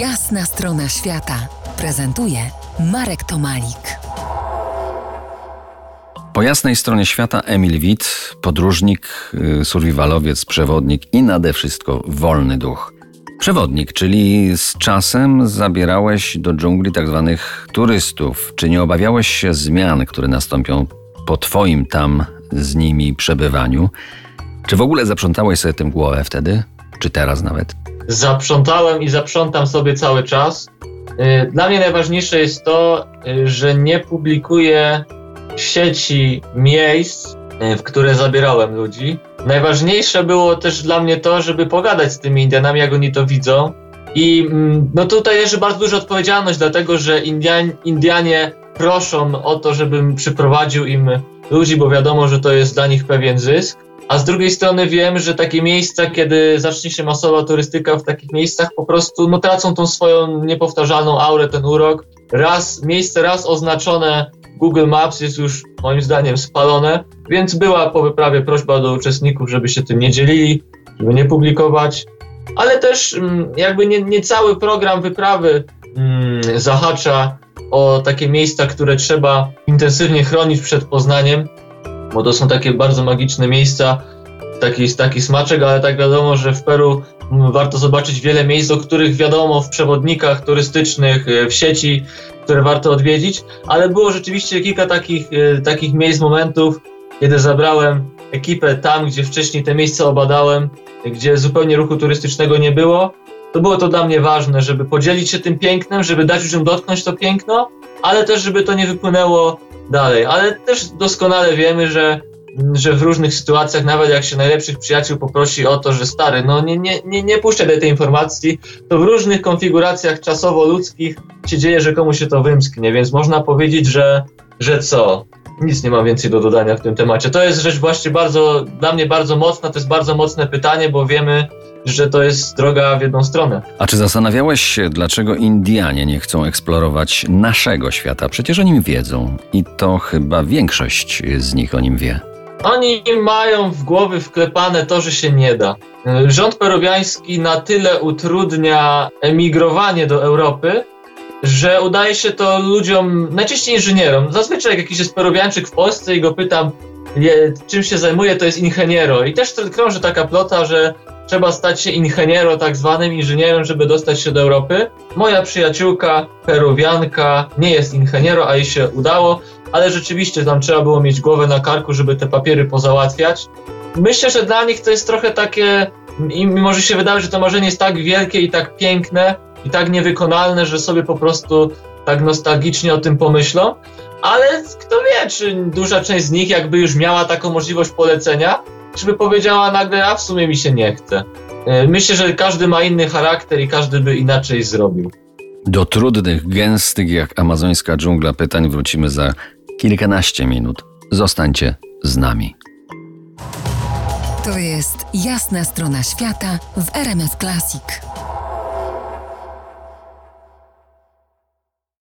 Jasna strona świata prezentuje Marek Tomalik. Po jasnej stronie świata Emil Witt, podróżnik, y, survivalowiec, przewodnik i nade wszystko wolny duch. Przewodnik, czyli z czasem zabierałeś do dżungli tak zwanych turystów. Czy nie obawiałeś się zmian, które nastąpią po twoim tam z nimi przebywaniu? Czy w ogóle zaprzątałeś sobie tym głowę wtedy? Czy teraz nawet? Zaprzątałem i zaprzątam sobie cały czas. Y, Dla mnie najważniejsze jest to, y, że nie publikuję w sieci miejsc, y, w które zabierałem ludzi. Najważniejsze było też dla mnie to, żeby pogadać z tymi Indianami, jak oni to widzą. I mm, no tutaj leży bardzo duża odpowiedzialność, dlatego że Indian, Indianie proszą o to, żebym przyprowadził im ludzi, bo wiadomo, że to jest dla nich pewien zysk. A z drugiej strony wiem, że takie miejsca, kiedy zacznie się masowa turystyka w takich miejscach, po prostu no, tracą tą swoją niepowtarzalną aurę, ten urok. Raz, miejsce raz oznaczone Google Maps jest już moim zdaniem spalone, więc była po wyprawie prośba do uczestników, żeby się tym nie dzielili, żeby nie publikować, ale też mm, jakby nie, nie cały program wyprawy mm, zahacza o takie miejsca, które trzeba intensywnie chronić przed Poznaniem, bo to są takie bardzo magiczne miejsca, taki, taki smaczek, ale tak wiadomo, że w Peru warto zobaczyć wiele miejsc, o których wiadomo w przewodnikach turystycznych, e, w sieci, które warto odwiedzić, ale było rzeczywiście kilka takich, e, takich miejsc, momentów, kiedy zabrałem ekipę tam, gdzie wcześniej te miejsca obadałem, gdzie zupełnie ruchu turystycznego nie było. To było to dla mnie ważne, żeby podzielić się tym pięknem, żeby dać ludziom dotknąć to piękno, ale też, żeby to nie wypłynęło dalej. Ale też doskonale wiemy, że, że w różnych sytuacjach, nawet jak się najlepszych przyjaciół poprosi o to, że stary, no nie, nie, nie, nie puszczaj tej informacji, to w różnych konfiguracjach czasowo-ludzkich się dzieje, że komuś się to wymsknie, więc można powiedzieć, że, że co? Nic nie mam więcej do dodania w tym temacie. To jest rzecz właśnie bardzo, dla mnie bardzo mocna, to jest bardzo mocne pytanie, bo wiemy, że to jest droga w jedną stronę. A czy zastanawiałeś się, dlaczego Indianie nie chcą eksplorować naszego świata? Przecież o nim wiedzą i to chyba większość z nich o nim wie. Oni mają w głowy wklepane to, że się nie da. Rząd peruwiański na tyle utrudnia emigrowanie do Europy, że udaje się to ludziom, najczęściej inżynierom. Zazwyczaj jak jakiś jest peruwianczyk w Polsce i go pytam, czym się zajmuje, to jest ingeniero. I też krąży taka plota, że trzeba stać się ingeniero, tak zwanym inżynierem, żeby dostać się do Europy. Moja przyjaciółka, peruwianka, nie jest ingeniero, a jej się udało, ale rzeczywiście tam trzeba było mieć głowę na karku, żeby te papiery pozałatwiać. Myślę, że dla nich to jest trochę takie, im może się wydawać, że to marzenie jest tak wielkie i tak piękne i tak niewykonalne, że sobie po prostu tak nostalgicznie o tym pomyślą. Ale kto wie, czy duża część z nich jakby już miała taką możliwość polecenia, czy by powiedziała nagle, a w sumie mi się nie chce. E, Myślę, że każdy ma inny charakter i każdy by inaczej zrobił. Do trudnych, gęstych jak amazońska dżungla pytań wrócimy za kilkanaście minut. Zostańcie z nami. To jest Jasna strona świata w RMS Classic.